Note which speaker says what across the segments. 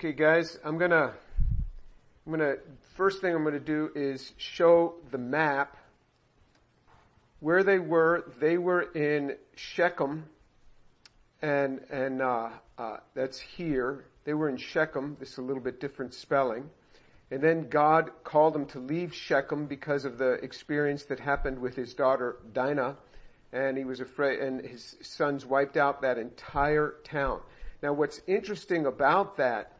Speaker 1: Okay, guys, I'm gonna, I'm gonna, first thing I'm gonna do is show the map where they were. They were in Shechem, and, and, uh, uh, that's here. They were in Shechem. This is a little bit different spelling. And then God called them to leave Shechem because of the experience that happened with his daughter Dinah. And he was afraid, and his sons wiped out that entire town. Now what's interesting about that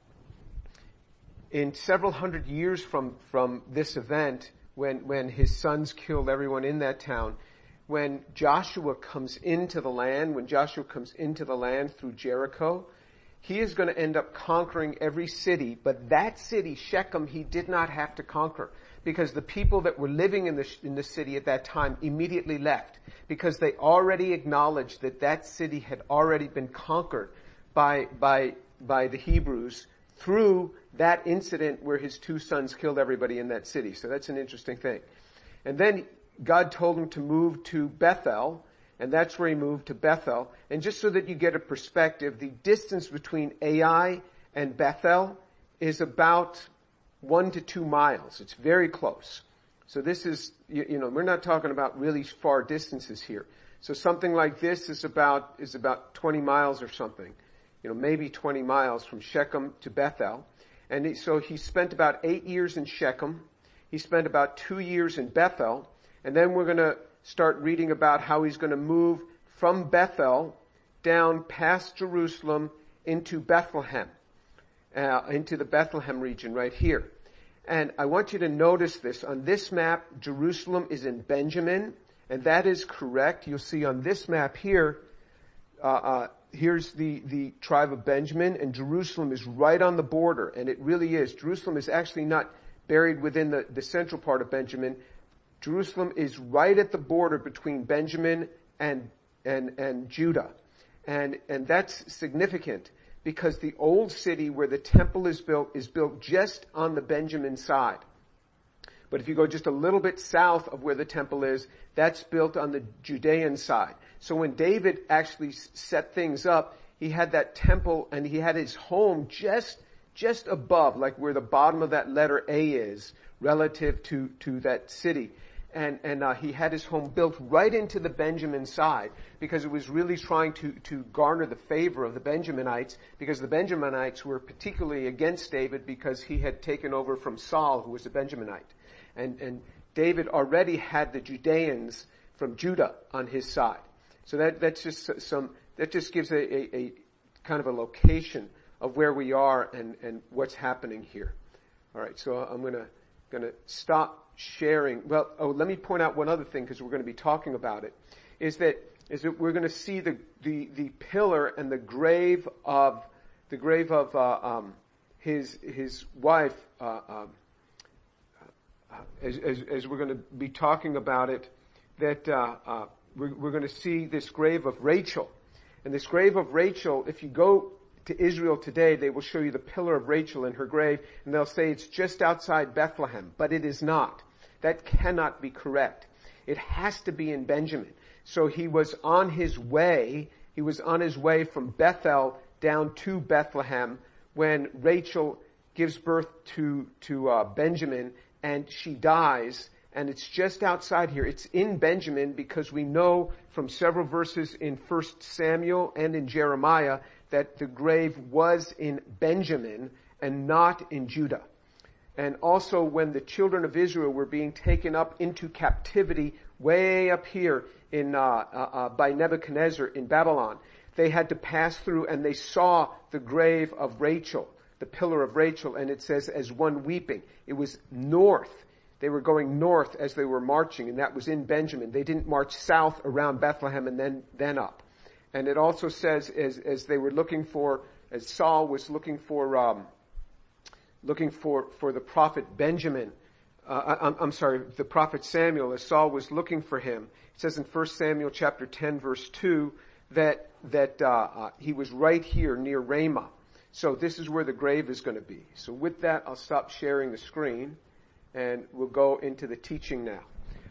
Speaker 1: in several hundred years from, from this event, when, when his sons killed everyone in that town, when Joshua comes into the land, when Joshua comes into the land through Jericho, he is going to end up conquering every city, but that city, Shechem, he did not have to conquer because the people that were living in the, in the city at that time immediately left because they already acknowledged that that city had already been conquered by, by, by the Hebrews through that incident where his two sons killed everybody in that city. So that's an interesting thing. And then God told him to move to Bethel, and that's where he moved to Bethel. And just so that you get a perspective, the distance between Ai and Bethel is about one to two miles. It's very close. So this is, you, you know, we're not talking about really far distances here. So something like this is about, is about 20 miles or something you know, maybe 20 miles from Shechem to Bethel. And so he spent about eight years in Shechem. He spent about two years in Bethel. And then we're going to start reading about how he's going to move from Bethel down past Jerusalem into Bethlehem, uh, into the Bethlehem region right here. And I want you to notice this. On this map, Jerusalem is in Benjamin, and that is correct. You'll see on this map here, uh, uh, here's the, the tribe of Benjamin and Jerusalem is right on the border and it really is. Jerusalem is actually not buried within the, the central part of Benjamin. Jerusalem is right at the border between Benjamin and, and, and Judah. And, and that's significant because the old city where the temple is built is built just on the Benjamin side. But if you go just a little bit south of where the temple is, that's built on the Judean side. So when David actually set things up, he had that temple and he had his home just, just above, like where the bottom of that letter A is relative to, to that city. And, and uh, he had his home built right into the Benjamin side because it was really trying to, to garner the favor of the Benjaminites because the Benjaminites were particularly against David because he had taken over from Saul who was a Benjaminite. And, and David already had the Judeans from Judah on his side. So that, that's just some, that just gives a, a, a kind of a location of where we are and, and what's happening here. Alright, so I'm gonna, gonna stop sharing. Well, oh, let me point out one other thing because we're going to be talking about it. Is that, is that we're going to see the, the, the pillar and the grave of, the grave of, uh, um, his, his wife, uh, um, uh, as, as, as, we're going to be talking about it, that, uh, uh we're, we're going to see this grave of Rachel. And this grave of Rachel, if you go to Israel today, they will show you the pillar of Rachel in her grave, and they'll say it's just outside Bethlehem, but it is not. That cannot be correct. It has to be in Benjamin. So he was on his way, he was on his way from Bethel down to Bethlehem when Rachel gives birth to, to uh, Benjamin and she dies and it's just outside here. It's in Benjamin because we know from several verses in 1 Samuel and in Jeremiah that the grave was in Benjamin and not in Judah. And also when the children of Israel were being taken up into captivity way up here in, uh, uh, uh, by Nebuchadnezzar in Babylon, they had to pass through and they saw the grave of Rachel, the pillar of Rachel, and it says as one weeping. It was north they were going north as they were marching, and that was in Benjamin. They didn't march south around Bethlehem and then, then up. And it also says as, as they were looking for, as Saul was looking for, um, looking for, for the prophet Benjamin, uh, I'm, I'm, sorry, the prophet Samuel, as Saul was looking for him, it says in 1 Samuel chapter 10 verse 2 that, that, uh, uh, he was right here near Ramah. So this is where the grave is going to be. So with that, I'll stop sharing the screen and we'll go into the teaching now.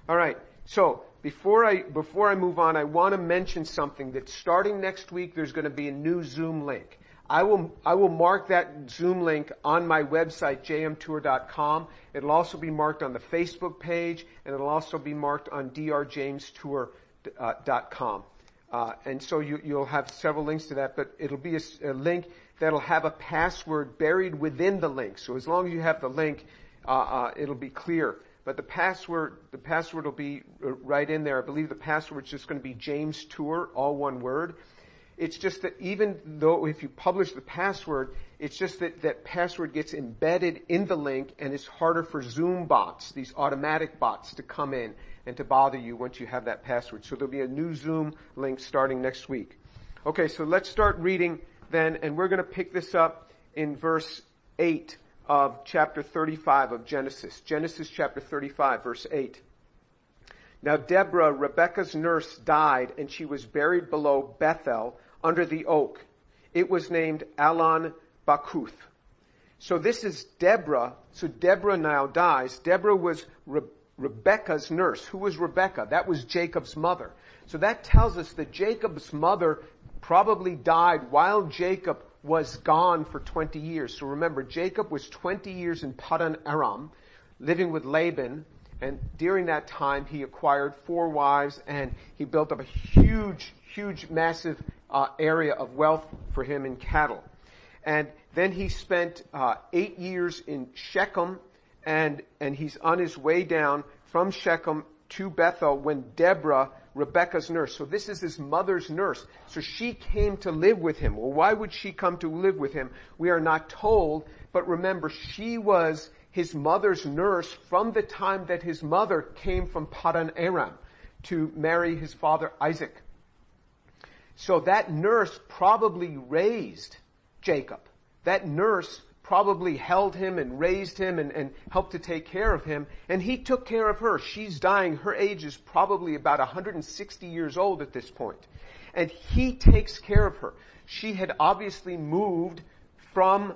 Speaker 1: Alright, so before I, before I move on, I want to mention something that starting next week there's going to be a new Zoom link. I will, I will mark that Zoom link on my website, jmtour.com. It'll also be marked on the Facebook page, and it'll also be marked on drjamestour.com. Uh, and so you, will have several links to that, but it'll be a, a, link that'll have a password buried within the link. So as long as you have the link, uh, uh, it'll be clear. But the password, the password will be uh, right in there. I believe the password is just going to be James Tour, all one word. It's just that even though if you publish the password, it's just that that password gets embedded in the link and it's harder for Zoom bots, these automatic bots to come in and to bother you once you have that password. So there'll be a new Zoom link starting next week. Okay, so let's start reading then and we're going to pick this up in verse 8 of chapter 35 of Genesis. Genesis chapter 35 verse 8. Now Deborah, Rebekah's nurse, died and she was buried below Bethel under the oak. It was named Allon Bachuth. So this is Deborah. So Deborah now dies. Deborah was Re- Rebecca's nurse. Who was Rebecca? That was Jacob's mother. So that tells us that Jacob's mother probably died while Jacob was gone for 20 years. So remember, Jacob was 20 years in Padan Aram, living with Laban, and during that time he acquired four wives and he built up a huge, huge, massive uh, area of wealth for him in cattle. And then he spent uh, eight years in Shechem, and and he's on his way down from Shechem to Bethel when Deborah, Rebecca's nurse. So this is his mother's nurse. So she came to live with him. Well, why would she come to live with him? We are not told, but remember, she was his mother's nurse from the time that his mother came from Padan Aram to marry his father Isaac. So that nurse probably raised Jacob. That nurse probably held him and raised him and, and, helped to take care of him. And he took care of her. She's dying. Her age is probably about 160 years old at this point. And he takes care of her. She had obviously moved from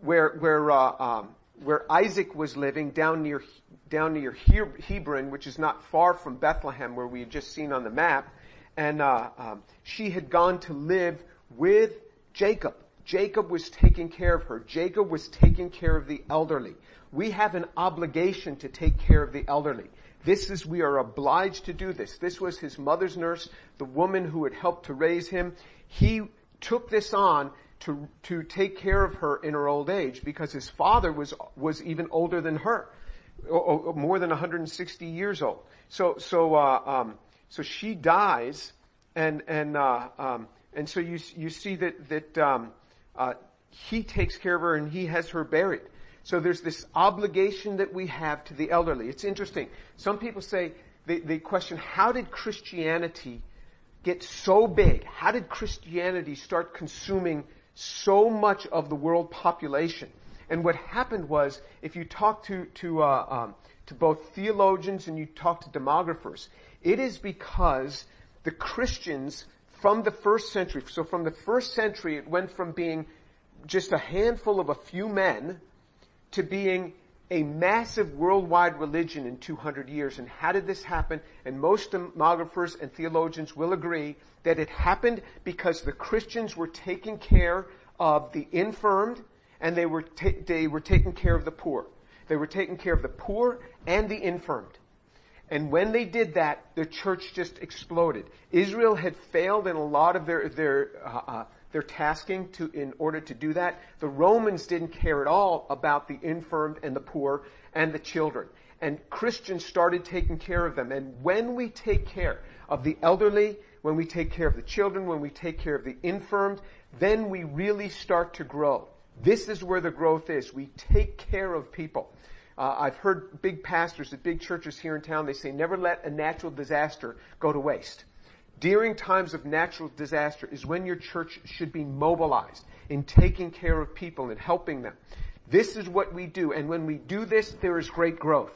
Speaker 1: where, where, uh, um, where Isaac was living down near, down near Hebron, which is not far from Bethlehem where we had just seen on the map and uh, um, she had gone to live with Jacob. Jacob was taking care of her. Jacob was taking care of the elderly. We have an obligation to take care of the elderly. This is, we are obliged to do this. This was his mother's nurse, the woman who had helped to raise him. He took this on to, to take care of her in her old age because his father was, was even older than her, more than 160 years old. So, so, uh, um, so she dies, and and uh, um, and so you you see that that um, uh, he takes care of her and he has her buried. So there's this obligation that we have to the elderly. It's interesting. Some people say they, they question how did Christianity get so big? How did Christianity start consuming so much of the world population? And what happened was, if you talk to to uh, um, to both theologians and you talk to demographers, it is because the Christians from the first century, so from the first century it went from being just a handful of a few men to being a massive worldwide religion in 200 years. And how did this happen? And most demographers and theologians will agree that it happened because the Christians were taking care of the infirmed and they were, ta- they were taking care of the poor. They were taking care of the poor and the infirmed. And when they did that, the church just exploded. Israel had failed in a lot of their their uh, uh, their tasking to in order to do that. The Romans didn't care at all about the infirm and the poor and the children. And Christians started taking care of them. And when we take care of the elderly, when we take care of the children, when we take care of the infirmed, then we really start to grow. This is where the growth is. We take care of people. Uh, I've heard big pastors at big churches here in town, they say never let a natural disaster go to waste. During times of natural disaster is when your church should be mobilized in taking care of people and helping them. This is what we do, and when we do this, there is great growth.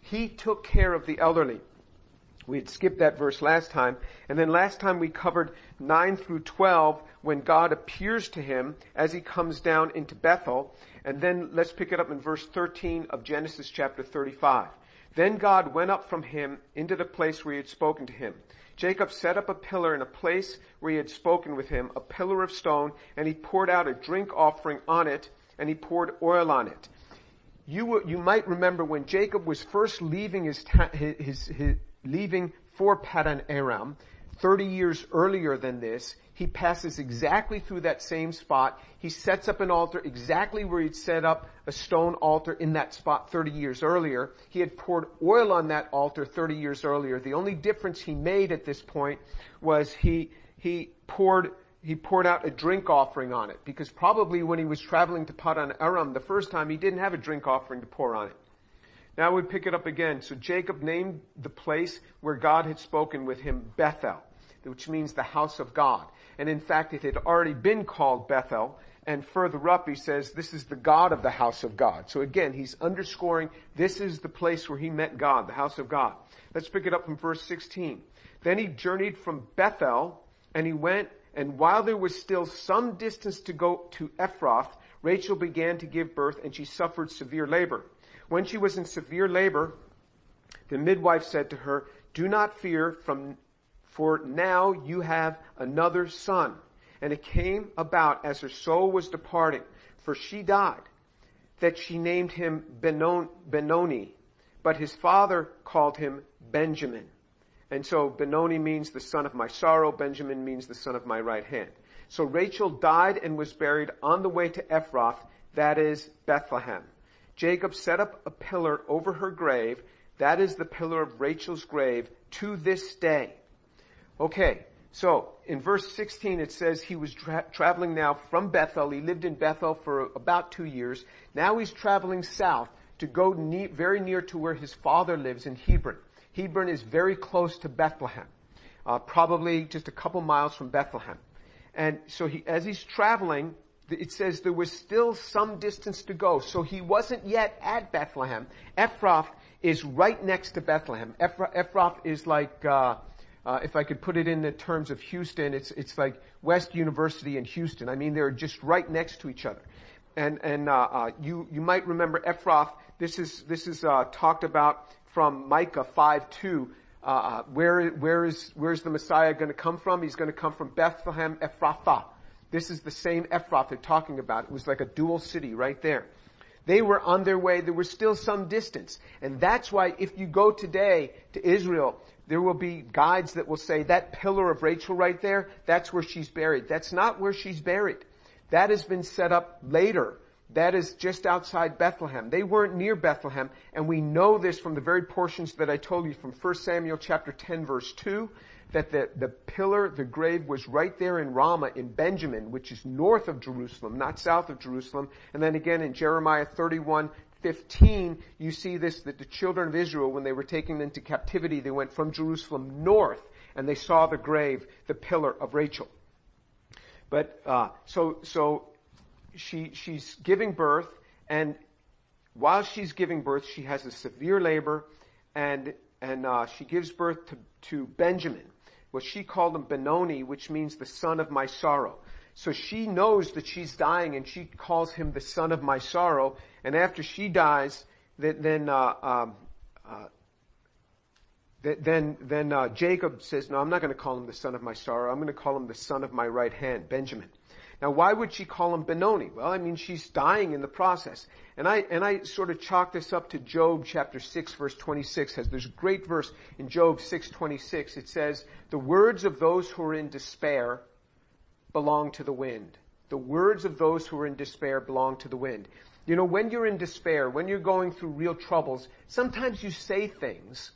Speaker 1: He took care of the elderly. We had skipped that verse last time. And then last time we covered 9 through 12 when God appears to him as he comes down into Bethel. And then let's pick it up in verse 13 of Genesis chapter 35. Then God went up from him into the place where he had spoken to him. Jacob set up a pillar in a place where he had spoken with him, a pillar of stone, and he poured out a drink offering on it, and he poured oil on it. You, you might remember when Jacob was first leaving his, his, his, his leaving for Padan Aram, 30 years earlier than this, he passes exactly through that same spot. He sets up an altar exactly where he'd set up a stone altar in that spot 30 years earlier. He had poured oil on that altar 30 years earlier. The only difference he made at this point was he, he poured, he poured out a drink offering on it because probably when he was traveling to Padan Aram the first time he didn't have a drink offering to pour on it. Now we pick it up again. So Jacob named the place where God had spoken with him Bethel, which means the house of God. And in fact, it had already been called Bethel. And further up, he says, this is the God of the house of God. So again, he's underscoring this is the place where he met God, the house of God. Let's pick it up from verse 16. Then he journeyed from Bethel and he went and while there was still some distance to go to Ephrath, Rachel began to give birth and she suffered severe labor. When she was in severe labor, the midwife said to her, do not fear from, for now you have another son. And it came about as her soul was departing, for she died, that she named him Benon, Benoni, but his father called him Benjamin. And so Benoni means the son of my sorrow, Benjamin means the son of my right hand. So Rachel died and was buried on the way to Ephrath, that is Bethlehem. Jacob set up a pillar over her grave. That is the pillar of Rachel's grave to this day. Okay, so in verse 16 it says he was tra- traveling now from Bethel. He lived in Bethel for about two years. Now he's traveling south to go ne- very near to where his father lives in Hebron. Hebron is very close to Bethlehem, uh, probably just a couple miles from Bethlehem. And so he, as he's traveling, it says there was still some distance to go. So he wasn't yet at Bethlehem. Ephrath is right next to Bethlehem. Ephrath is like, uh, uh, if I could put it in the terms of Houston, it's it's like West University and Houston. I mean, they're just right next to each other. And and uh, uh you you might remember Ephrath. This is this is uh, talked about from Micah five two. Uh, where where is where's the Messiah going to come from? He's going to come from Bethlehem Ephrathah this is the same Ephrath they're talking about. It was like a dual city right there. They were on their way. There was still some distance. And that's why if you go today to Israel, there will be guides that will say that pillar of Rachel right there, that's where she's buried. That's not where she's buried. That has been set up later. That is just outside Bethlehem. They weren't near Bethlehem, and we know this from the very portions that I told you from 1 Samuel chapter 10 verse 2, that the, the pillar, the grave was right there in Ramah in Benjamin, which is north of Jerusalem, not south of Jerusalem. And then again in Jeremiah 31, 15, you see this, that the children of Israel, when they were taken into captivity, they went from Jerusalem north and they saw the grave, the pillar of Rachel. But, uh, so, so she, she's giving birth and while she's giving birth, she has a severe labor and, and, uh, she gives birth to, to Benjamin. Well, she called him Benoni, which means the son of my sorrow. So she knows that she's dying and she calls him the son of my sorrow. And after she dies, then, uh, um, uh, then, then uh, Jacob says, no, I'm not going to call him the son of my sorrow. I'm going to call him the son of my right hand, Benjamin. Now, why would she call him Benoni? Well, I mean, she's dying in the process. And I, and I sort of chalk this up to Job chapter 6 verse 26 has, a great verse in Job 6:26. It says, the words of those who are in despair belong to the wind. The words of those who are in despair belong to the wind. You know, when you're in despair, when you're going through real troubles, sometimes you say things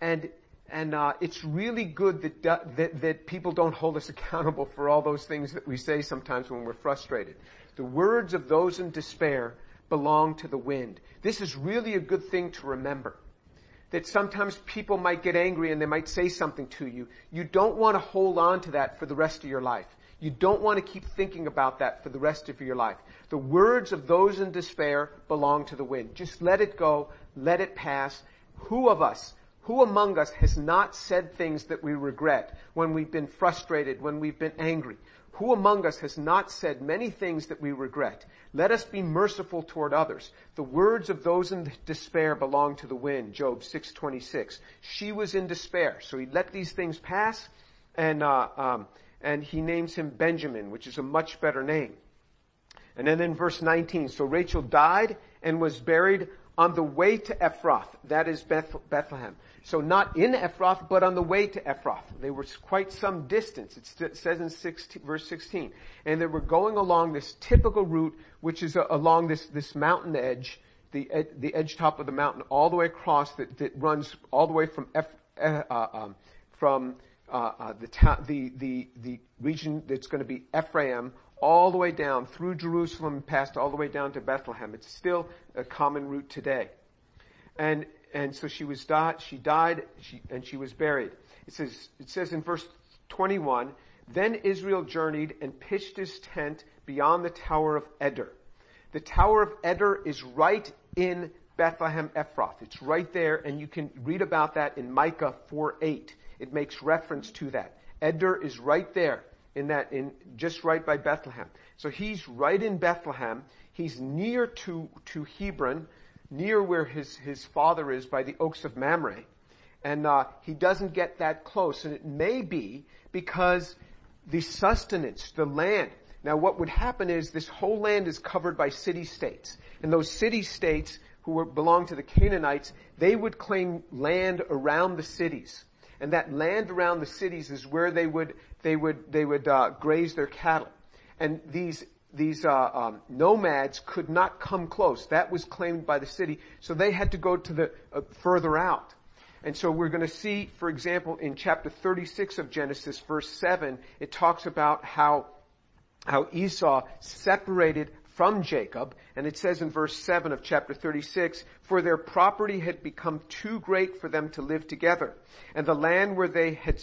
Speaker 1: and and uh, it's really good that, that that people don't hold us accountable for all those things that we say sometimes when we're frustrated. The words of those in despair belong to the wind. This is really a good thing to remember. That sometimes people might get angry and they might say something to you. You don't want to hold on to that for the rest of your life. You don't want to keep thinking about that for the rest of your life. The words of those in despair belong to the wind. Just let it go. Let it pass. Who of us who among us has not said things that we regret when we've been frustrated, when we've been angry? Who among us has not said many things that we regret? Let us be merciful toward others. The words of those in despair belong to the wind. Job 6:26. She was in despair, so he let these things pass, and uh, um, and he names him Benjamin, which is a much better name. And then in verse 19, so Rachel died and was buried on the way to Ephrath, that is Beth- Bethlehem. So not in Ephrath, but on the way to Ephrath. They were quite some distance. It says in 16, verse 16. And they were going along this typical route, which is uh, along this, this mountain edge, the, ed, the edge top of the mountain, all the way across that, that runs all the way from Eph, uh, um, from uh, uh, the, ta- the, the, the region that's going to be Ephraim all the way down through Jerusalem, passed all the way down to Bethlehem. It's still a common route today. And, and so she was died, she died, she, and she was buried. It says, it says in verse 21, then Israel journeyed and pitched his tent beyond the Tower of Eder. The Tower of Eder is right in Bethlehem Ephrath. It's right there, and you can read about that in Micah 4 8. It makes reference to that. Eder is right there in that, in just right by Bethlehem. So he's right in Bethlehem. He's near to, to Hebron, near where his, his father is by the oaks of Mamre. And, uh, he doesn't get that close. And it may be because the sustenance, the land. Now what would happen is this whole land is covered by city states. And those city states who were, belong to the Canaanites, they would claim land around the cities and that land around the cities is where they would they would they would uh, graze their cattle, and these these uh, um, nomads could not come close. That was claimed by the city, so they had to go to the uh, further out. And so we're going to see, for example, in chapter 36 of Genesis, verse 7, it talks about how how Esau separated from Jacob, and it says in verse 7 of chapter 36, for their property had become too great for them to live together, and the land where they had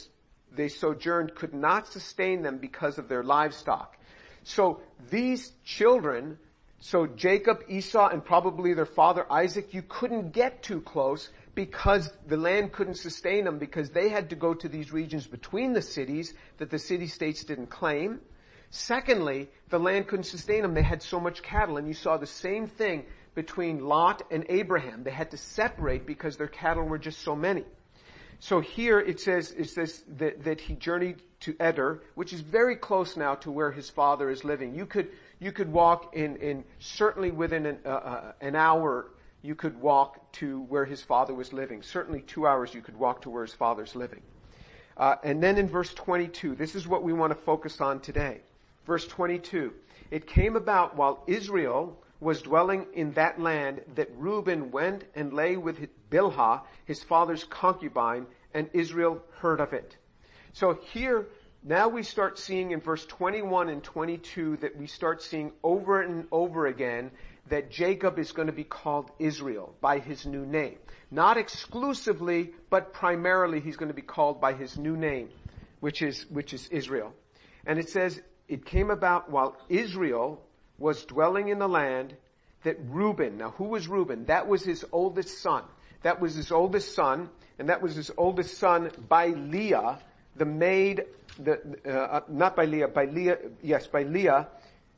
Speaker 1: they sojourned could not sustain them because of their livestock. So these children, so Jacob, Esau, and probably their father Isaac, you couldn't get too close because the land couldn't sustain them because they had to go to these regions between the cities that the city states didn't claim. Secondly, the land couldn't sustain them. They had so much cattle and you saw the same thing between Lot and Abraham. They had to separate because their cattle were just so many. So here it says, it says that, that he journeyed to Eder, which is very close now to where his father is living. You could, you could walk in, in certainly within an, uh, uh, an hour, you could walk to where his father was living. Certainly two hours you could walk to where his father's living. Uh, and then in verse 22, this is what we want to focus on today. Verse 22. It came about while Israel was dwelling in that land that Reuben went and lay with Bilhah, his father's concubine, and Israel heard of it. So here, now we start seeing in verse 21 and 22 that we start seeing over and over again that Jacob is going to be called Israel by his new name. Not exclusively, but primarily he's going to be called by his new name, which is, which is Israel. And it says, it came about while Israel was dwelling in the land that Reuben, now who was Reuben? That was his oldest son. That was his oldest son, and that was his oldest son by Leah, the maid, the, uh, uh not by Leah, by Leah, yes, by Leah.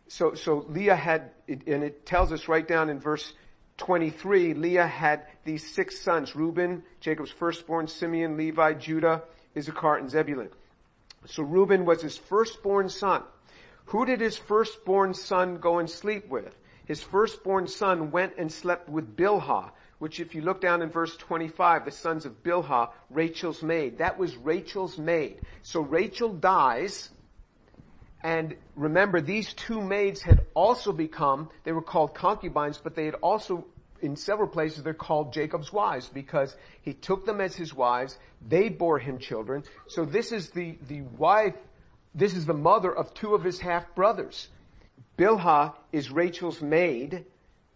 Speaker 1: So, so Leah had, and it tells us right down in verse 23, Leah had these six sons, Reuben, Jacob's firstborn, Simeon, Levi, Judah, Issachar, and Zebulun. So Reuben was his firstborn son. Who did his firstborn son go and sleep with? His firstborn son went and slept with Bilhah, which if you look down in verse 25, the sons of Bilhah, Rachel's maid. That was Rachel's maid. So Rachel dies, and remember these two maids had also become, they were called concubines, but they had also in several places they're called Jacob's wives because he took them as his wives. They bore him children. So this is the, the wife, this is the mother of two of his half brothers. Bilhah is Rachel's maid.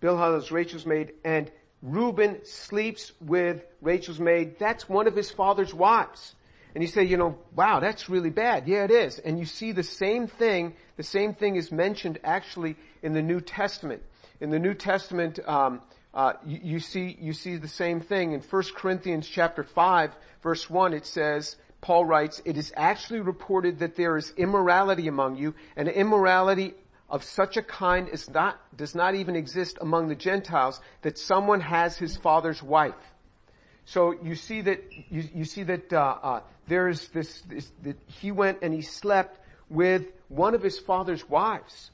Speaker 1: Bilhah is Rachel's maid and Reuben sleeps with Rachel's maid. That's one of his father's wives. And you say, you know, wow, that's really bad. Yeah, it is. And you see the same thing, the same thing is mentioned actually in the New Testament. In the New Testament, um, uh, you, you, see you see the same thing in 1 Corinthians chapter 5 verse 1 it says Paul writes, it is actually reported that there is immorality among you, and immorality of such a kind is not, does not even exist among the Gentiles, that someone has his father's wife. So you see that, you, you see that, uh, uh, there's this, this, that he went and he slept with one of his father's wives.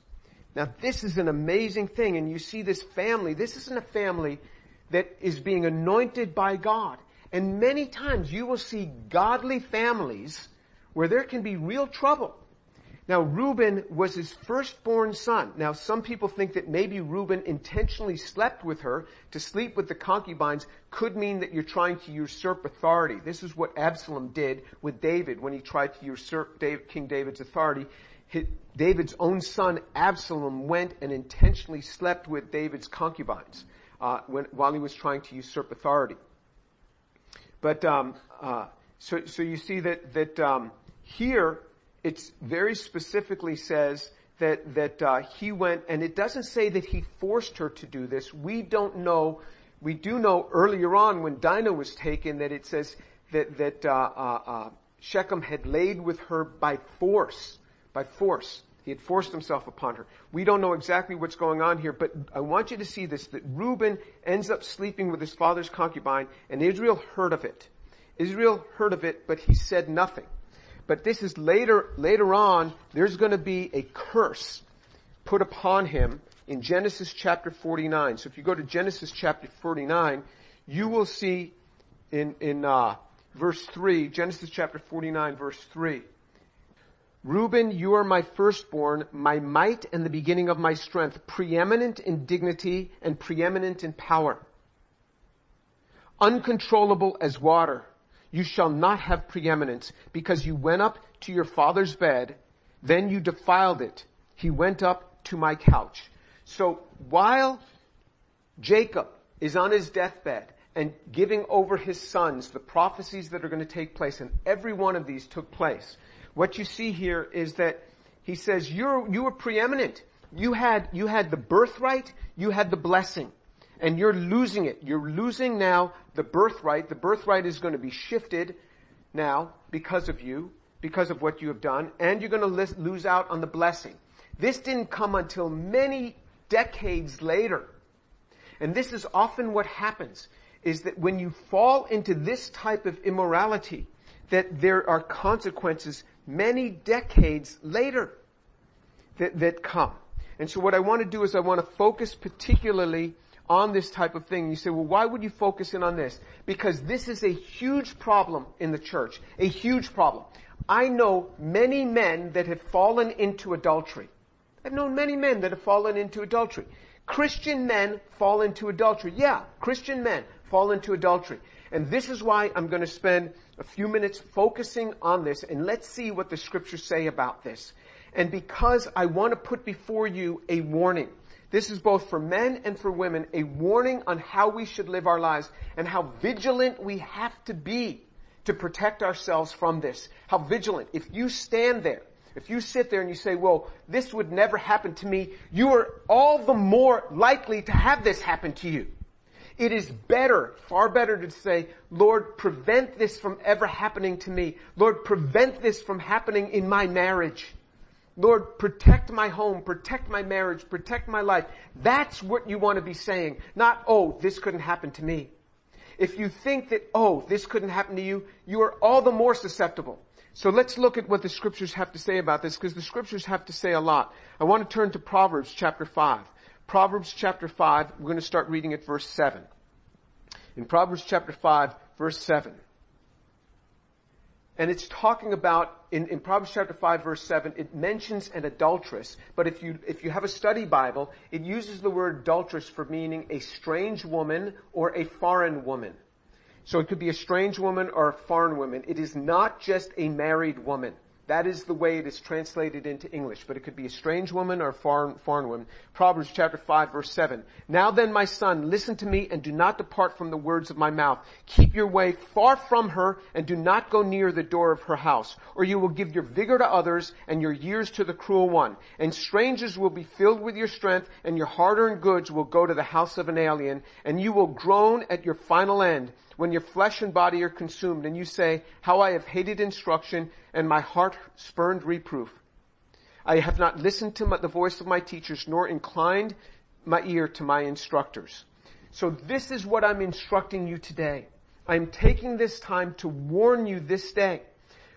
Speaker 1: Now this is an amazing thing, and you see this family, this isn't a family that is being anointed by God. And many times you will see godly families where there can be real trouble. Now Reuben was his firstborn son. Now some people think that maybe Reuben intentionally slept with her. To sleep with the concubines could mean that you're trying to usurp authority. This is what Absalom did with David when he tried to usurp King David's authority. David's own son Absalom went and intentionally slept with David's concubines uh, when, while he was trying to usurp authority. But um, uh, so, so you see that that um, here it very specifically says that that uh, he went, and it doesn't say that he forced her to do this. We don't know. We do know earlier on when Dinah was taken that it says that that uh, uh, uh Shechem had laid with her by force, by force. He had forced himself upon her. We don't know exactly what's going on here, but I want you to see this, that Reuben ends up sleeping with his father's concubine, and Israel heard of it. Israel heard of it, but he said nothing. But this is later, later on, there's gonna be a curse put upon him in Genesis chapter 49. So if you go to Genesis chapter 49, you will see in, in, uh, verse 3, Genesis chapter 49 verse 3, Reuben, you are my firstborn, my might and the beginning of my strength, preeminent in dignity and preeminent in power. Uncontrollable as water. You shall not have preeminence because you went up to your father's bed, then you defiled it. He went up to my couch. So while Jacob is on his deathbed and giving over his sons the prophecies that are going to take place, and every one of these took place, what you see here is that he says, you're, you were preeminent. You had, you had the birthright, you had the blessing. And you're losing it. You're losing now the birthright. The birthright is going to be shifted now because of you, because of what you have done, and you're going to lose out on the blessing. This didn't come until many decades later. And this is often what happens, is that when you fall into this type of immorality, that there are consequences many decades later that, that come. And so what I want to do is I want to focus particularly on this type of thing. You say, well, why would you focus in on this? Because this is a huge problem in the church. A huge problem. I know many men that have fallen into adultery. I've known many men that have fallen into adultery. Christian men fall into adultery. Yeah, Christian men fall into adultery. And this is why I'm going to spend a few minutes focusing on this and let's see what the scriptures say about this. And because I want to put before you a warning. This is both for men and for women, a warning on how we should live our lives and how vigilant we have to be to protect ourselves from this. How vigilant. If you stand there, if you sit there and you say, well, this would never happen to me, you are all the more likely to have this happen to you. It is better, far better to say, Lord, prevent this from ever happening to me. Lord, prevent this from happening in my marriage. Lord, protect my home, protect my marriage, protect my life. That's what you want to be saying. Not, oh, this couldn't happen to me. If you think that, oh, this couldn't happen to you, you are all the more susceptible. So let's look at what the scriptures have to say about this, because the scriptures have to say a lot. I want to turn to Proverbs chapter 5. Proverbs chapter 5, we're going to start reading at verse 7. In Proverbs chapter 5, verse 7. And it's talking about, in, in, Proverbs chapter 5 verse 7, it mentions an adulteress, but if you, if you have a study Bible, it uses the word adulteress for meaning a strange woman or a foreign woman. So it could be a strange woman or a foreign woman. It is not just a married woman. That is the way it is translated into English, but it could be a strange woman or a foreign, foreign woman. Proverbs chapter 5 verse 7. Now then my son, listen to me and do not depart from the words of my mouth. Keep your way far from her and do not go near the door of her house, or you will give your vigor to others and your years to the cruel one. And strangers will be filled with your strength and your hard-earned goods will go to the house of an alien and you will groan at your final end when your flesh and body are consumed and you say, how I have hated instruction and my heart spurned reproof. I have not listened to the voice of my teachers nor inclined my ear to my instructors. So this is what I'm instructing you today. I'm taking this time to warn you this day.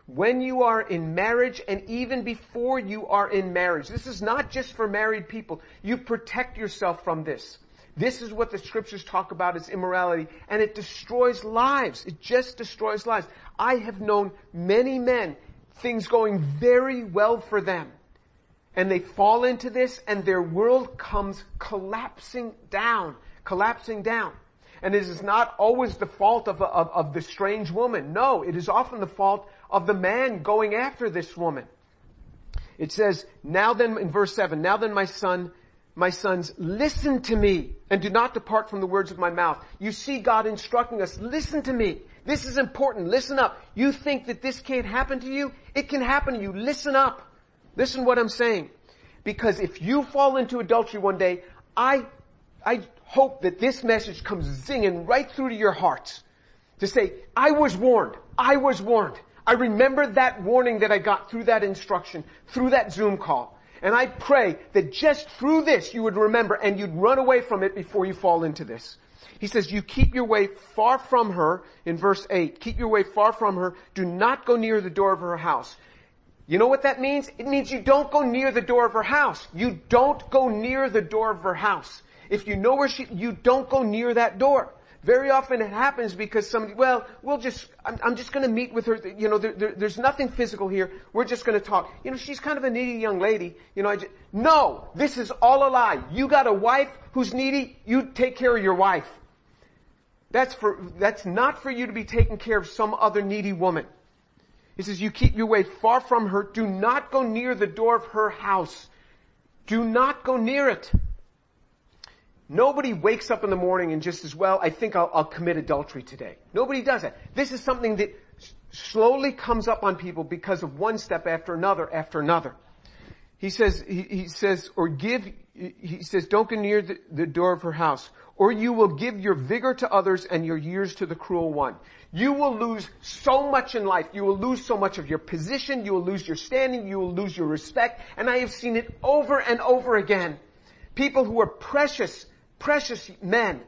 Speaker 1: When you are in marriage and even before you are in marriage, this is not just for married people. You protect yourself from this. This is what the scriptures talk about as immorality and it destroys lives. It just destroys lives. I have known many men, things going very well for them. And they fall into this and their world comes collapsing down, collapsing down. And it is not always the fault of, of, of the strange woman. No, it is often the fault of the man going after this woman. It says, now then, in verse 7, now then my son, my sons, listen to me and do not depart from the words of my mouth. You see God instructing us, listen to me. This is important. Listen up. You think that this can't happen to you? It can happen to you. Listen up. Listen what I'm saying. Because if you fall into adultery one day, I, I hope that this message comes zinging right through to your hearts to say, I was warned. I was warned. I remember that warning that I got through that instruction, through that Zoom call. And I pray that just through this you would remember and you'd run away from it before you fall into this. He says, you keep your way far from her in verse 8. Keep your way far from her. Do not go near the door of her house. You know what that means? It means you don't go near the door of her house. You don't go near the door of her house. If you know where she, you don't go near that door. Very often it happens because somebody, well, we'll just, I'm, I'm just gonna meet with her, you know, there, there, there's nothing physical here, we're just gonna talk. You know, she's kind of a needy young lady, you know, I just, no, this is all a lie. You got a wife who's needy, you take care of your wife. That's for, that's not for you to be taking care of some other needy woman. He says, you keep your way far from her, do not go near the door of her house. Do not go near it. Nobody wakes up in the morning and just as well, I think I'll, I'll commit adultery today. Nobody does that. This is something that slowly comes up on people because of one step after another after another. He says, he, he says, or give, he says, don't go near the, the door of her house, or you will give your vigor to others and your years to the cruel one. You will lose so much in life. You will lose so much of your position. You will lose your standing. You will lose your respect. And I have seen it over and over again. People who are precious precious men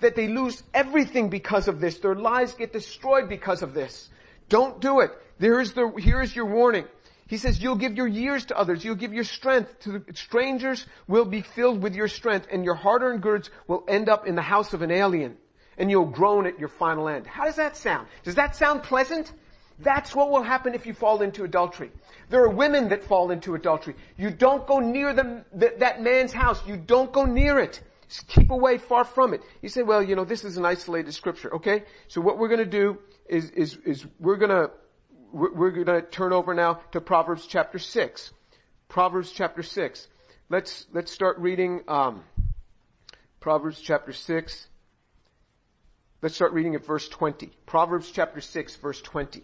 Speaker 1: that they lose everything because of this. Their lives get destroyed because of this. Don't do it. There is the, here is your warning. He says, you'll give your years to others. You'll give your strength to the, strangers will be filled with your strength and your hard-earned goods will end up in the house of an alien and you'll groan at your final end. How does that sound? Does that sound pleasant? That's what will happen if you fall into adultery. There are women that fall into adultery. You don't go near that man's house. You don't go near it. Keep away far from it. You say, well, you know, this is an isolated scripture. Okay? So what we're gonna do is, is, is we're gonna, we're, we're gonna turn over now to Proverbs chapter 6. Proverbs chapter 6. Let's, let's start reading, um, Proverbs chapter 6. Let's start reading at verse 20. Proverbs chapter 6 verse 20.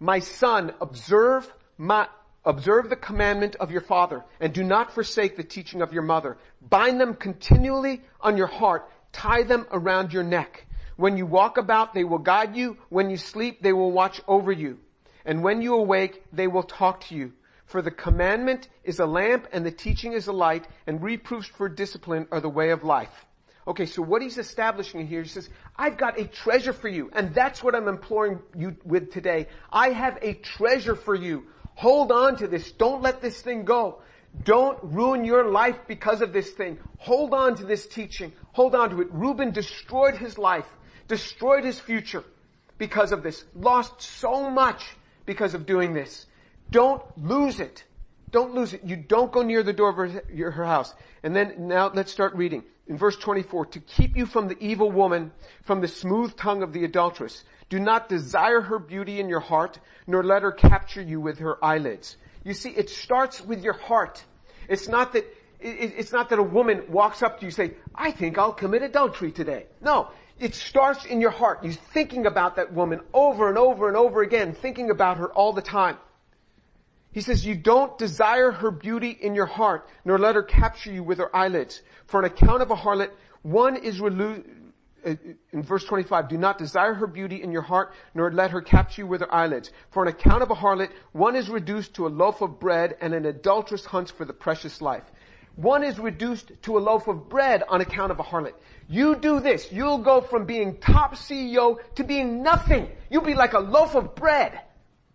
Speaker 1: My son, observe my, Observe the commandment of your father and do not forsake the teaching of your mother. Bind them continually on your heart. Tie them around your neck. When you walk about, they will guide you. When you sleep, they will watch over you. And when you awake, they will talk to you. For the commandment is a lamp and the teaching is a light and reproofs for discipline are the way of life. Okay, so what he's establishing here, he says, I've got a treasure for you, and that's what I'm imploring you with today. I have a treasure for you. Hold on to this. Don't let this thing go. Don't ruin your life because of this thing. Hold on to this teaching. Hold on to it. Reuben destroyed his life, destroyed his future because of this, lost so much because of doing this. Don't lose it. Don't lose it. You don't go near the door of her, her house. And then now let's start reading. in verse 24, to keep you from the evil woman, from the smooth tongue of the adulteress. Do not desire her beauty in your heart, nor let her capture you with her eyelids. You see, it starts with your heart. It's not that, it's not that a woman walks up to you and say, I think I'll commit adultery today. No. It starts in your heart. You're thinking about that woman over and over and over again, thinking about her all the time. He says, you don't desire her beauty in your heart, nor let her capture you with her eyelids. For an account of a harlot, one is in verse 25, do not desire her beauty in your heart, nor let her capture you with her eyelids. For on account of a harlot, one is reduced to a loaf of bread, and an adulteress hunts for the precious life. One is reduced to a loaf of bread on account of a harlot. You do this, you'll go from being top CEO to being nothing. You'll be like a loaf of bread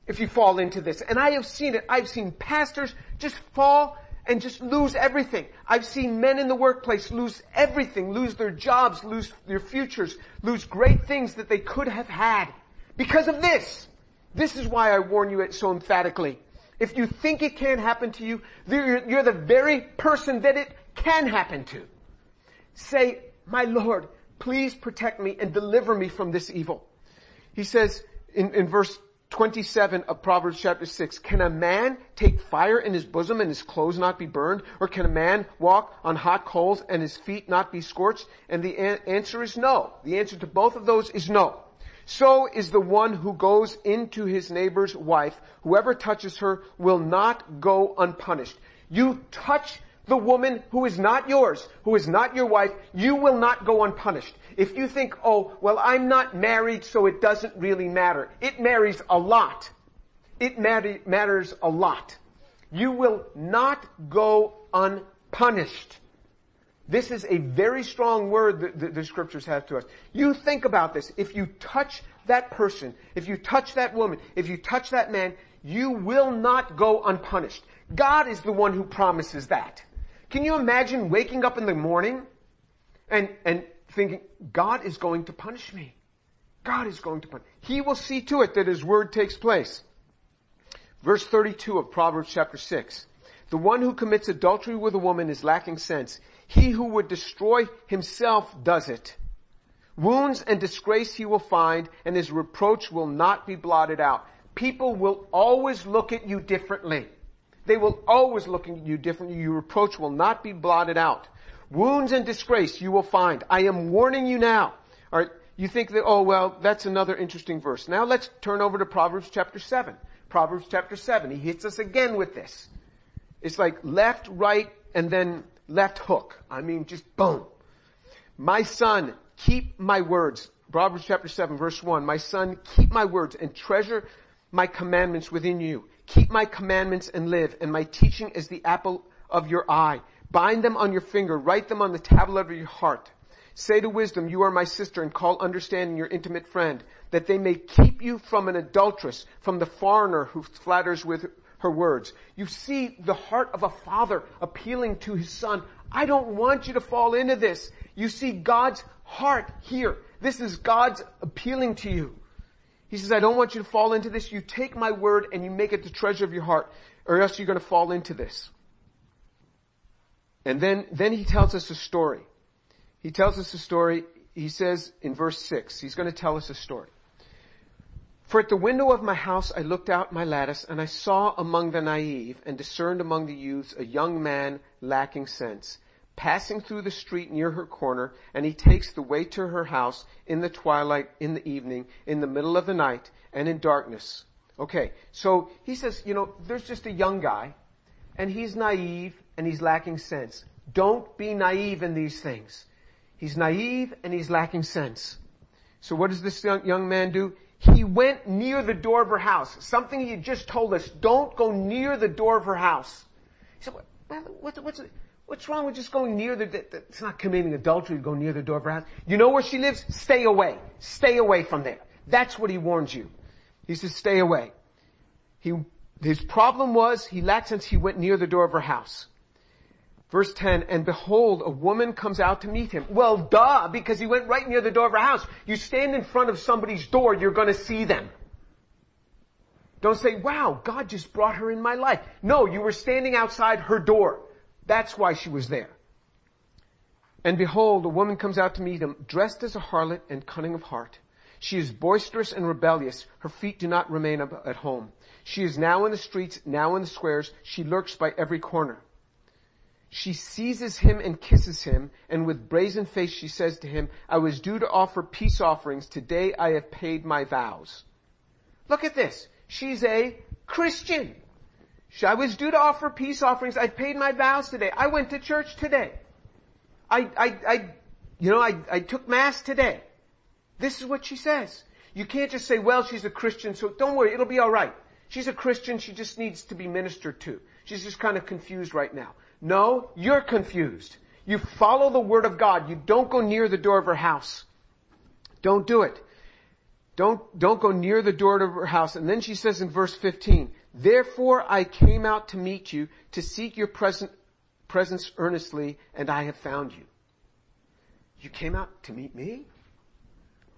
Speaker 1: if you fall into this. And I have seen it. I've seen pastors just fall and just lose everything. I've seen men in the workplace lose everything, lose their jobs, lose their futures, lose great things that they could have had because of this. This is why I warn you it so emphatically. If you think it can't happen to you, you're the very person that it can happen to. Say, my Lord, please protect me and deliver me from this evil. He says in, in verse 27 of Proverbs chapter 6, can a man take fire in his bosom and his clothes not be burned? Or can a man walk on hot coals and his feet not be scorched? And the answer is no. The answer to both of those is no. So is the one who goes into his neighbor's wife. Whoever touches her will not go unpunished. You touch the woman who is not yours, who is not your wife, you will not go unpunished. If you think, oh, well, I'm not married, so it doesn't really matter. It matters a lot. It matter, matters a lot. You will not go unpunished. This is a very strong word that the, the scriptures have to us. You think about this. If you touch that person, if you touch that woman, if you touch that man, you will not go unpunished. God is the one who promises that. Can you imagine waking up in the morning and, and thinking, God is going to punish me. God is going to punish. He will see to it that His word takes place. Verse 32 of Proverbs chapter 6. The one who commits adultery with a woman is lacking sense. He who would destroy himself does it. Wounds and disgrace he will find and his reproach will not be blotted out. People will always look at you differently. They will always look at you differently. Your reproach will not be blotted out. Wounds and disgrace you will find. I am warning you now. Alright, you think that, oh well, that's another interesting verse. Now let's turn over to Proverbs chapter 7. Proverbs chapter 7. He hits us again with this. It's like left, right, and then left hook. I mean, just boom. My son, keep my words. Proverbs chapter 7 verse 1. My son, keep my words and treasure my commandments within you. Keep my commandments and live, and my teaching is the apple of your eye. Bind them on your finger, write them on the tablet of your heart. Say to wisdom, you are my sister, and call understanding your intimate friend, that they may keep you from an adulteress, from the foreigner who flatters with her words. You see the heart of a father appealing to his son. I don't want you to fall into this. You see God's heart here. This is God's appealing to you. He says, I don't want you to fall into this. You take my word and you make it the treasure of your heart, or else you're going to fall into this. And then, then he tells us a story. He tells us a story. He says in verse six, he's going to tell us a story. For at the window of my house I looked out my lattice and I saw among the naive and discerned among the youths a young man lacking sense, passing through the street near her corner and he takes the way to her house in the twilight, in the evening, in the middle of the night and in darkness. Okay, so he says, you know, there's just a young guy and he's naive and he's lacking sense. Don't be naive in these things. He's naive and he's lacking sense. So what does this young, man do? He went near the door of her house. Something he had just told us. Don't go near the door of her house. He said, well, what, what's, what's wrong with just going near the, it's not committing adultery to go near the door of her house. You know where she lives? Stay away. Stay away from there. That's what he warns you. He says, stay away. He, his problem was he lacked sense. He went near the door of her house. Verse 10, and behold, a woman comes out to meet him. Well, duh, because he went right near the door of her house. You stand in front of somebody's door, you're gonna see them. Don't say, wow, God just brought her in my life. No, you were standing outside her door. That's why she was there. And behold, a woman comes out to meet him, dressed as a harlot and cunning of heart. She is boisterous and rebellious. Her feet do not remain at home. She is now in the streets, now in the squares. She lurks by every corner. She seizes him and kisses him, and with brazen face she says to him, I was due to offer peace offerings. Today I have paid my vows. Look at this. She's a Christian. I was due to offer peace offerings. I paid my vows today. I went to church today. I, I, I, you know, I, I took mass today. This is what she says. You can't just say, well, she's a Christian, so don't worry, it'll be alright. She's a Christian, she just needs to be ministered to. She's just kind of confused right now. No, you're confused. You follow the word of God. You don't go near the door of her house. Don't do it. Don't, don't go near the door of her house. And then she says in verse 15, Therefore I came out to meet you, to seek your present, presence earnestly, and I have found you. You came out to meet me?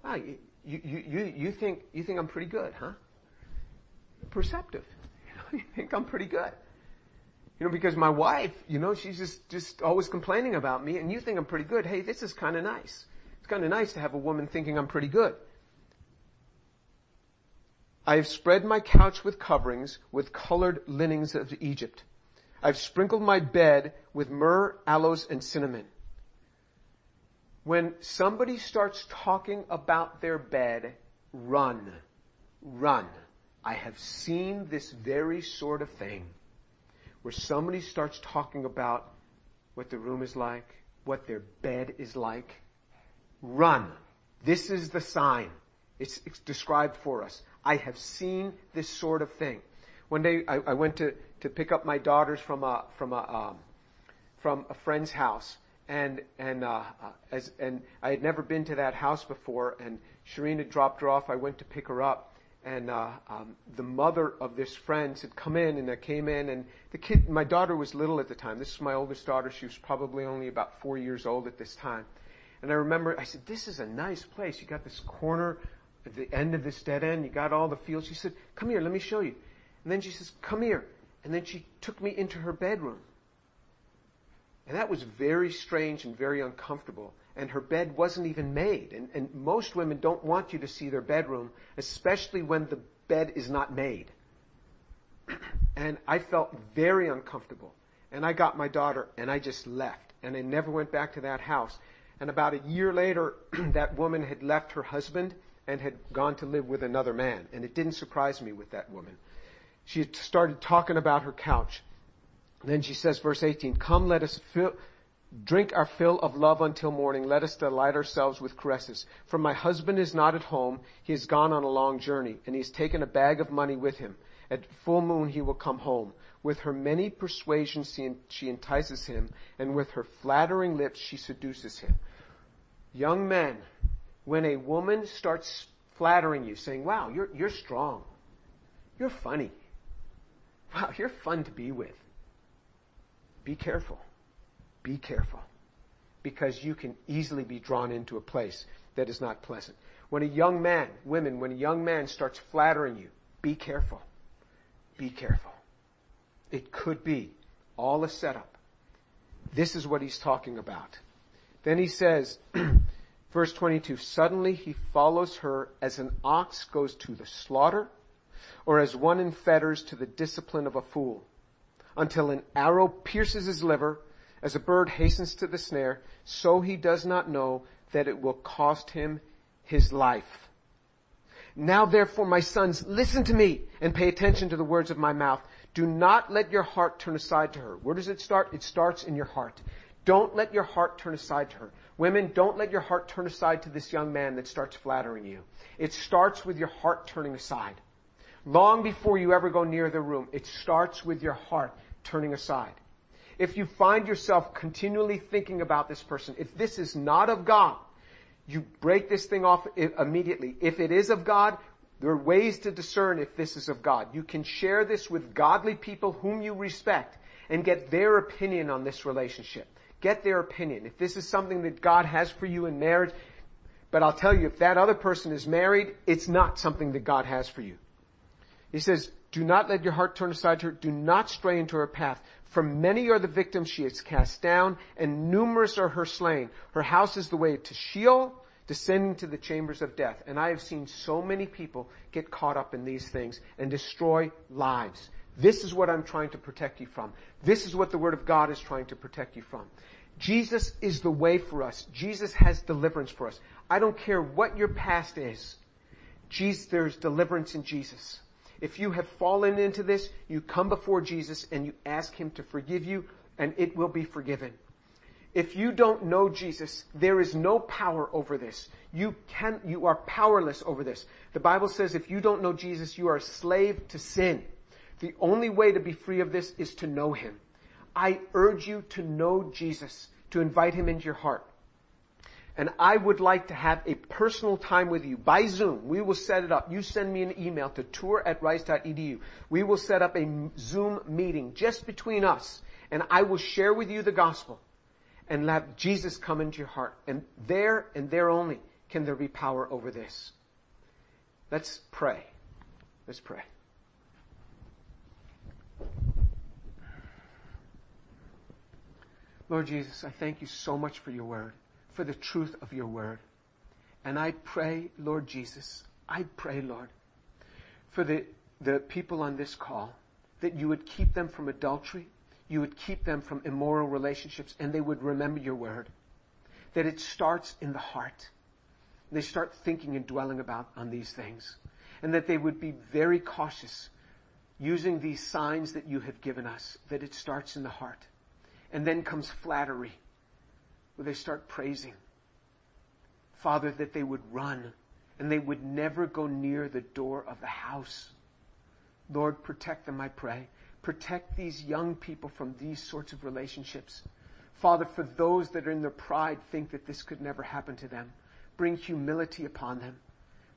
Speaker 1: Ah, wow, you, you, you, you think, you think I'm pretty good, huh? Perceptive. You, know, you think I'm pretty good. You know, because my wife, you know, she's just, just always complaining about me and you think I'm pretty good. Hey, this is kind of nice. It's kind of nice to have a woman thinking I'm pretty good. I have spread my couch with coverings, with colored linens of Egypt. I've sprinkled my bed with myrrh, aloes, and cinnamon. When somebody starts talking about their bed, run. Run. I have seen this very sort of thing where somebody starts talking about what the room is like, what their bed is like. Run. This is the sign. It's, it's described for us. I have seen this sort of thing. One day I, I went to, to pick up my daughters from a, from a, um, from a friend's house and, and, uh, uh, as, and I had never been to that house before and Shireen had dropped her off. I went to pick her up and, uh, um, the mother of this friend said, come in and I came in and the kid, my daughter was little at the time. This is my oldest daughter. She was probably only about four years old at this time. And I remember, I said, this is a nice place. You got this corner at the end of this dead end. You got all the fields. She said, come here, let me show you. And then she says, come here. And then she took me into her bedroom. And that was very strange and very uncomfortable. And her bed wasn't even made. And, and most women don't want you to see their bedroom, especially when the bed is not made. and I felt very uncomfortable. And I got my daughter and I just left. And I never went back to that house. And about a year later, that woman had left her husband and had gone to live with another man. And it didn't surprise me with that woman. She had started talking about her couch. Then she says, verse 18, come let us fill, drink our fill of love until morning. Let us delight ourselves with caresses. For my husband is not at home. He has gone on a long journey and he's taken a bag of money with him. At full moon he will come home. With her many persuasions she entices him and with her flattering lips she seduces him. Young men, when a woman starts flattering you, saying, wow, you're, you're strong. You're funny. Wow, you're fun to be with. Be careful. Be careful. Because you can easily be drawn into a place that is not pleasant. When a young man, women, when a young man starts flattering you, be careful. Be careful. It could be all a setup. This is what he's talking about. Then he says, verse 22, suddenly he follows her as an ox goes to the slaughter or as one in fetters to the discipline of a fool until an arrow pierces his liver as a bird hastens to the snare, so he does not know that it will cost him his life. Now therefore, my sons, listen to me and pay attention to the words of my mouth. Do not let your heart turn aside to her. Where does it start? It starts in your heart. Don't let your heart turn aside to her. Women, don't let your heart turn aside to this young man that starts flattering you. It starts with your heart turning aside. Long before you ever go near the room, it starts with your heart turning aside. If you find yourself continually thinking about this person, if this is not of God, you break this thing off immediately. If it is of God, there are ways to discern if this is of God. You can share this with godly people whom you respect and get their opinion on this relationship. Get their opinion. If this is something that God has for you in marriage, but I'll tell you, if that other person is married, it's not something that God has for you. He says, Do not let your heart turn aside to her. Do not stray into her path. For many are the victims she has cast down, and numerous are her slain. Her house is the way to Sheol, descending to the chambers of death. And I have seen so many people get caught up in these things and destroy lives. This is what I'm trying to protect you from. This is what the Word of God is trying to protect you from. Jesus is the way for us. Jesus has deliverance for us. I don't care what your past is. Jesus, there's deliverance in Jesus. If you have fallen into this, you come before Jesus and you ask Him to forgive you and it will be forgiven. If you don't know Jesus, there is no power over this. You can, you are powerless over this. The Bible says if you don't know Jesus, you are a slave to sin. The only way to be free of this is to know Him. I urge you to know Jesus, to invite Him into your heart and I would like to have a personal time with you by Zoom. We will set it up. You send me an email to tour at rice.edu. We will set up a Zoom meeting just between us and I will share with you the gospel and let Jesus come into your heart. And there and there only can there be power over this. Let's pray. Let's pray. Lord Jesus, I thank you so much for your word for the truth of your word. And I pray, Lord Jesus, I pray, Lord, for the, the people on this call, that you would keep them from adultery, you would keep them from immoral relationships, and they would remember your word. That it starts in the heart. They start thinking and dwelling about on these things. And that they would be very cautious using these signs that you have given us, that it starts in the heart. And then comes flattery where they start praising. Father, that they would run and they would never go near the door of the house. Lord, protect them, I pray. Protect these young people from these sorts of relationships. Father, for those that are in their pride think that this could never happen to them, bring humility upon them.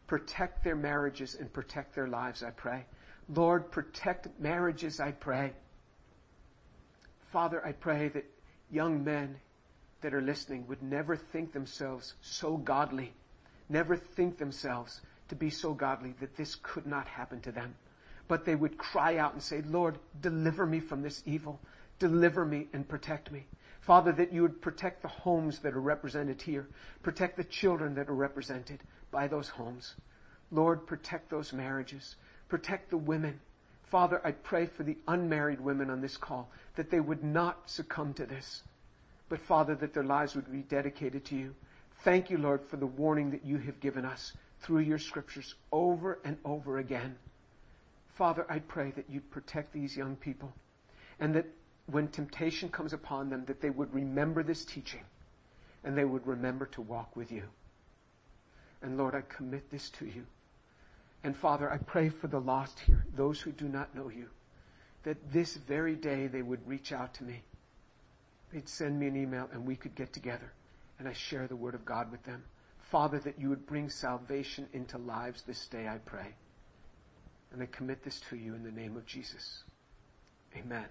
Speaker 1: Protect their marriages and protect their lives, I pray. Lord, protect marriages, I pray. Father, I pray that young men, that are listening would never think themselves so godly, never think themselves to be so godly that this could not happen to them. But they would cry out and say, Lord, deliver me from this evil. Deliver me and protect me. Father, that you would protect the homes that are represented here. Protect the children that are represented by those homes. Lord, protect those marriages. Protect the women. Father, I pray for the unmarried women on this call that they would not succumb to this but Father, that their lives would be dedicated to you. Thank you, Lord, for the warning that you have given us through your scriptures over and over again. Father, I pray that you'd protect these young people and that when temptation comes upon them, that they would remember this teaching and they would remember to walk with you. And Lord, I commit this to you. And Father, I pray for the lost here, those who do not know you, that this very day they would reach out to me they'd send me an email and we could get together and I share the word of God with them. Father, that you would bring salvation into lives this day, I pray. And I commit this to you in the name of Jesus. Amen.